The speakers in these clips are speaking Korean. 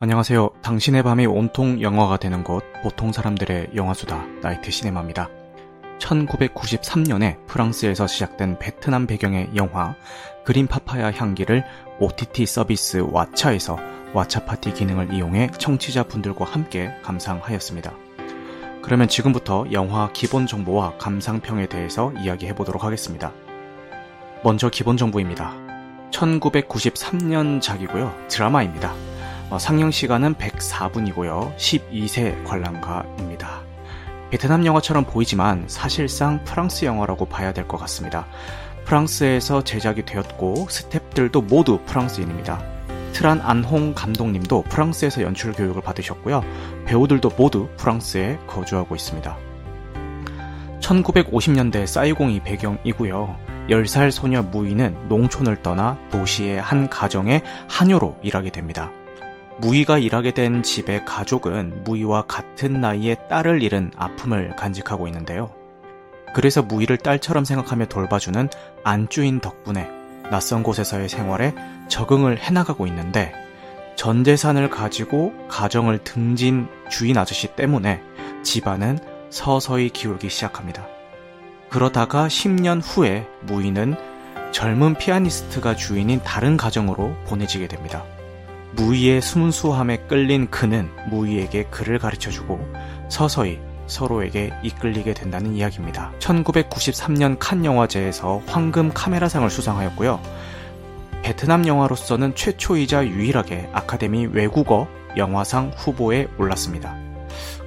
안녕하세요. 당신의 밤이 온통 영화가 되는 곳, 보통 사람들의 영화수다, 나이트 시네마입니다. 1993년에 프랑스에서 시작된 베트남 배경의 영화, 그린 파파야 향기를 OTT 서비스 왓챠에서 왓챠 파티 기능을 이용해 청취자분들과 함께 감상하였습니다. 그러면 지금부터 영화 기본 정보와 감상평에 대해서 이야기해 보도록 하겠습니다. 먼저 기본 정보입니다. 1993년 작이고요. 드라마입니다. 어, 상영 시간은 104분이고요. 12세 관람가입니다. 베트남 영화처럼 보이지만 사실상 프랑스 영화라고 봐야 될 것 같습니다. 프랑스에서 제작이 되었고 스탭들도 모두 프랑스인입니다. 트란 안홍 감독님도 프랑스에서 연출 교육을 받으셨고요. 배우들도 모두 프랑스에 거주하고 있습니다. 1950년대 사이공이 배경이고요. 10살 소녀 무이는 농촌을 떠나 도시의 한 가정의 한요로 일하게 됩니다. 무이가 일하게 된 집의 가족은 무이와 같은 나이에 딸을 잃은 아픔을 간직하고 있는데요. 그래서 무이를 딸처럼 생각하며 돌봐주는 안주인 덕분에 낯선 곳에서의 생활에 적응을 해나가고 있는데 전 재산을 가지고 가정을 등진 주인 아저씨 때문에 집안은 서서히 기울기 시작합니다. 그러다가 10년 후에 무이는 젊은 피아니스트가 주인인 다른 가정으로 보내지게 됩니다. 무의의 순수함에 끌린 그는 무의에게 글을 가르쳐주고 서서히 서로에게 이끌리게 된다는 이야기입니다. 1993년 칸 영화제에서 황금 카메라상을 수상하였고요. 베트남 영화로서는 최초이자 유일하게 아카데미 외국어 영화상 후보에 올랐습니다.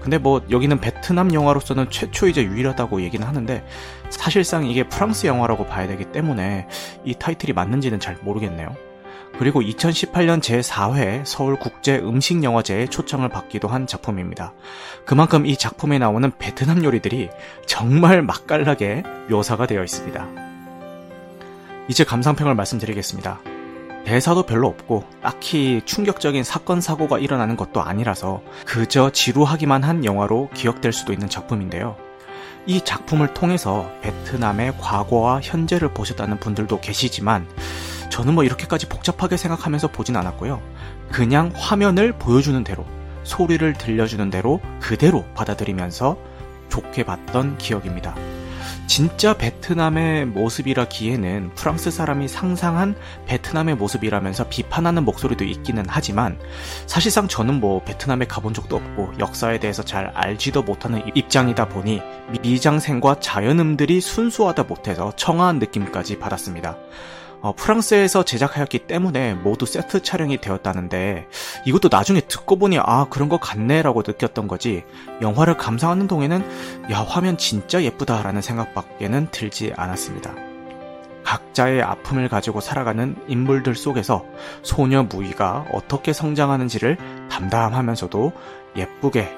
근데 뭐 여기는 베트남 영화로서는 최초이자 유일하다고 얘기는 하는데 사실상 이게 프랑스 영화라고 봐야 되기 때문에 이 타이틀이 맞는지는 잘 모르겠네요. 그리고 2018년 제4회 서울국제음식영화제에 초청을 받기도 한 작품입니다. 그만큼 이 작품에 나오는 베트남 요리들이 정말 맛깔나게 묘사가 되어 있습니다. 이제 감상평을 말씀드리겠습니다. 대사도 별로 없고 딱히 충격적인 사건 사고가 일어나는 것도 아니라서 그저 지루하기만 한 영화로 기억될 수도 있는 작품인데요. 이 작품을 통해서 베트남의 과거와 현재를 보셨다는 분들도 계시지만 저는 뭐 이렇게까지 복잡하게 생각하면서 보진 않았고요. 그냥 화면을 보여주는 대로, 소리를 들려주는 대로 그대로 받아들이면서 좋게 봤던 기억입니다. 진짜 베트남의 모습이라기에는 프랑스 사람이 상상한 베트남의 모습이라면서 비판하는 목소리도 있기는 하지만 사실상 저는 뭐 베트남에 가본 적도 없고 역사에 대해서 잘 알지도 못하는 입장이다 보니 미장센과 자연음들이 순수하다 못해서 청아한 느낌까지 받았습니다. 어, 프랑스에서 제작하였기 때문에 모두 세트 촬영이 되었다는데 이것도 나중에 듣고 보니 아 그런 것 같네라고 느꼈던 거지 영화를 감상하는 동에는 야 화면 진짜 예쁘다라는 생각밖에는 들지 않았습니다. 각자의 아픔을 가지고 살아가는 인물들 속에서 소녀 무이가 어떻게 성장하는지를 담담하면서도 예쁘게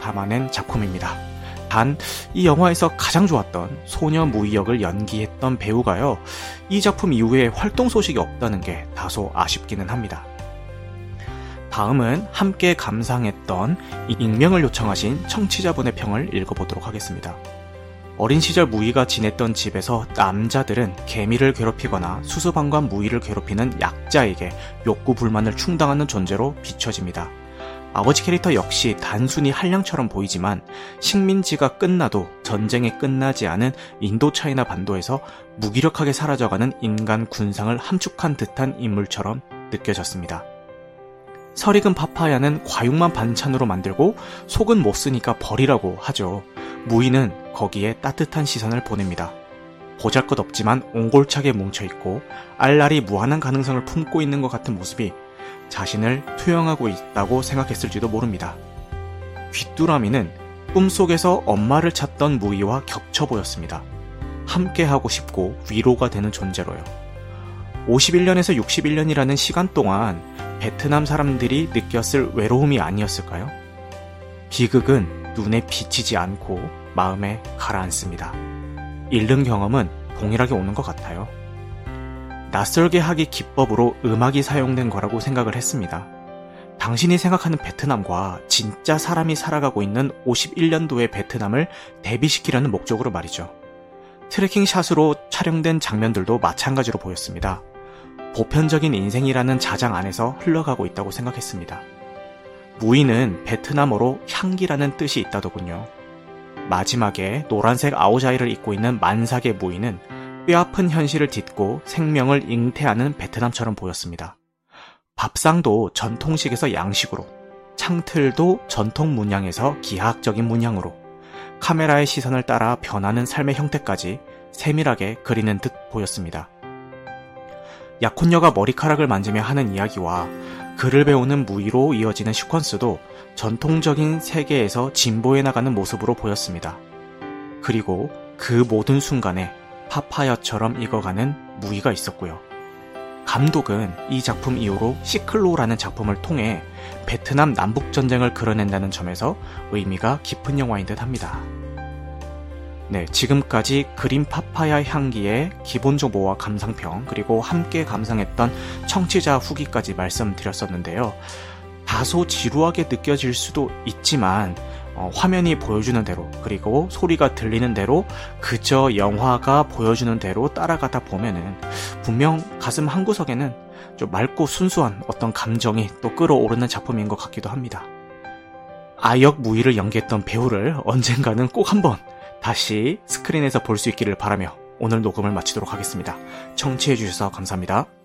담아낸 작품입니다. 단, 이 영화에서 가장 좋았던 소녀 무이 역을 연기했던 배우가요, 이 작품 이후에 활동 소식이 없다는 게 다소 아쉽기는 합니다. 다음은 함께 감상했던 익명을 요청하신 청취자분의 평을 읽어보도록 하겠습니다. 어린 시절 무이가 지냈던 집에서 남자들은 개미를 괴롭히거나 수수방관 무이를 괴롭히는 약자에게 욕구 불만을 충당하는 존재로 비춰집니다. 아버지 캐릭터 역시 단순히 한량처럼 보이지만 식민지가 끝나도 전쟁이 끝나지 않은 인도 차이나 반도에서 무기력하게 사라져가는 인간 군상을 함축한 듯한 인물처럼 느껴졌습니다. 설익은 파파야는 과육만 반찬으로 만들고 속은 못 쓰니까 버리라고 하죠. 무이는 거기에 따뜻한 시선을 보냅니다. 보잘 것 없지만 옹골차게 뭉쳐있고 알랄이 무한한 가능성을 품고 있는 것 같은 모습이 자신을 투영하고 있다고 생각했을지도 모릅니다. 귀뚜라미는 꿈속에서 엄마를 찾던 무이와 겹쳐 보였습니다. 함께하고 싶고 위로가 되는 존재로요. 51년에서 61년이라는 시간 동안 베트남 사람들이 느꼈을 외로움이 아니었을까요? 비극은 눈에 비치지 않고 마음에 가라앉습니다. 잃는 경험은 동일하게 오는 것 같아요. 낯설게 하기 기법으로 음악이 사용된 거라고 생각을 했습니다. 당신이 생각하는 베트남과 진짜 사람이 살아가고 있는 51년도의 베트남을 대비시키려는 목적으로 말이죠. tracking shot으로 촬영된 장면들도 마찬가지로 보였습니다. 보편적인 인생이라는 자장 안에서 흘러가고 있다고 생각했습니다. 무이는 베트남어로 향기라는 뜻이 있다더군요. 마지막에 노란색 아오자이를 입고 있는 만삭의 무이는 뼈아픈 현실을 딛고 생명을 잉태하는 베트남처럼 보였습니다. 밥상도 전통식에서 양식으로, 창틀도 전통 문양에서 기하학적인 문양으로, 카메라의 시선을 따라 변하는 삶의 형태까지 세밀하게 그리는 듯 보였습니다. 약혼녀가 머리카락을 만지며 하는 이야기와 글을 배우는 무의로 이어지는 시퀀스도 전통적인 세계에서 진보해 나가는 모습으로 보였습니다. 그리고 그 모든 순간에 파파야처럼 익어가는 무의가 있었고요. 감독은 이 작품 이후로 시클로라는 작품을 통해 베트남 남북전쟁을 그려낸다는 점에서 의미가 깊은 영화인 듯 합니다. 네, 지금까지 그린 파파야 향기의 기본 정보와 감상평, 그리고 함께 감상했던 청취자 후기까지 말씀드렸었는데요. 다소 지루하게 느껴질 수도 있지만, 어, 화면이 보여주는 대로, 그리고 소리가 들리는 대로, 그저 영화가 보여주는 대로 따라가다 보면은, 분명 가슴 한구석에는 좀 맑고 순수한 어떤 감정이 또 끌어오르는 작품인 것 같기도 합니다. 아역 무희를 연기했던 배우를 언젠가는 꼭 한번 다시 스크린에서 볼 수 있기를 바라며 오늘 녹음을 마치도록 하겠습니다. 청취해주셔서 감사합니다.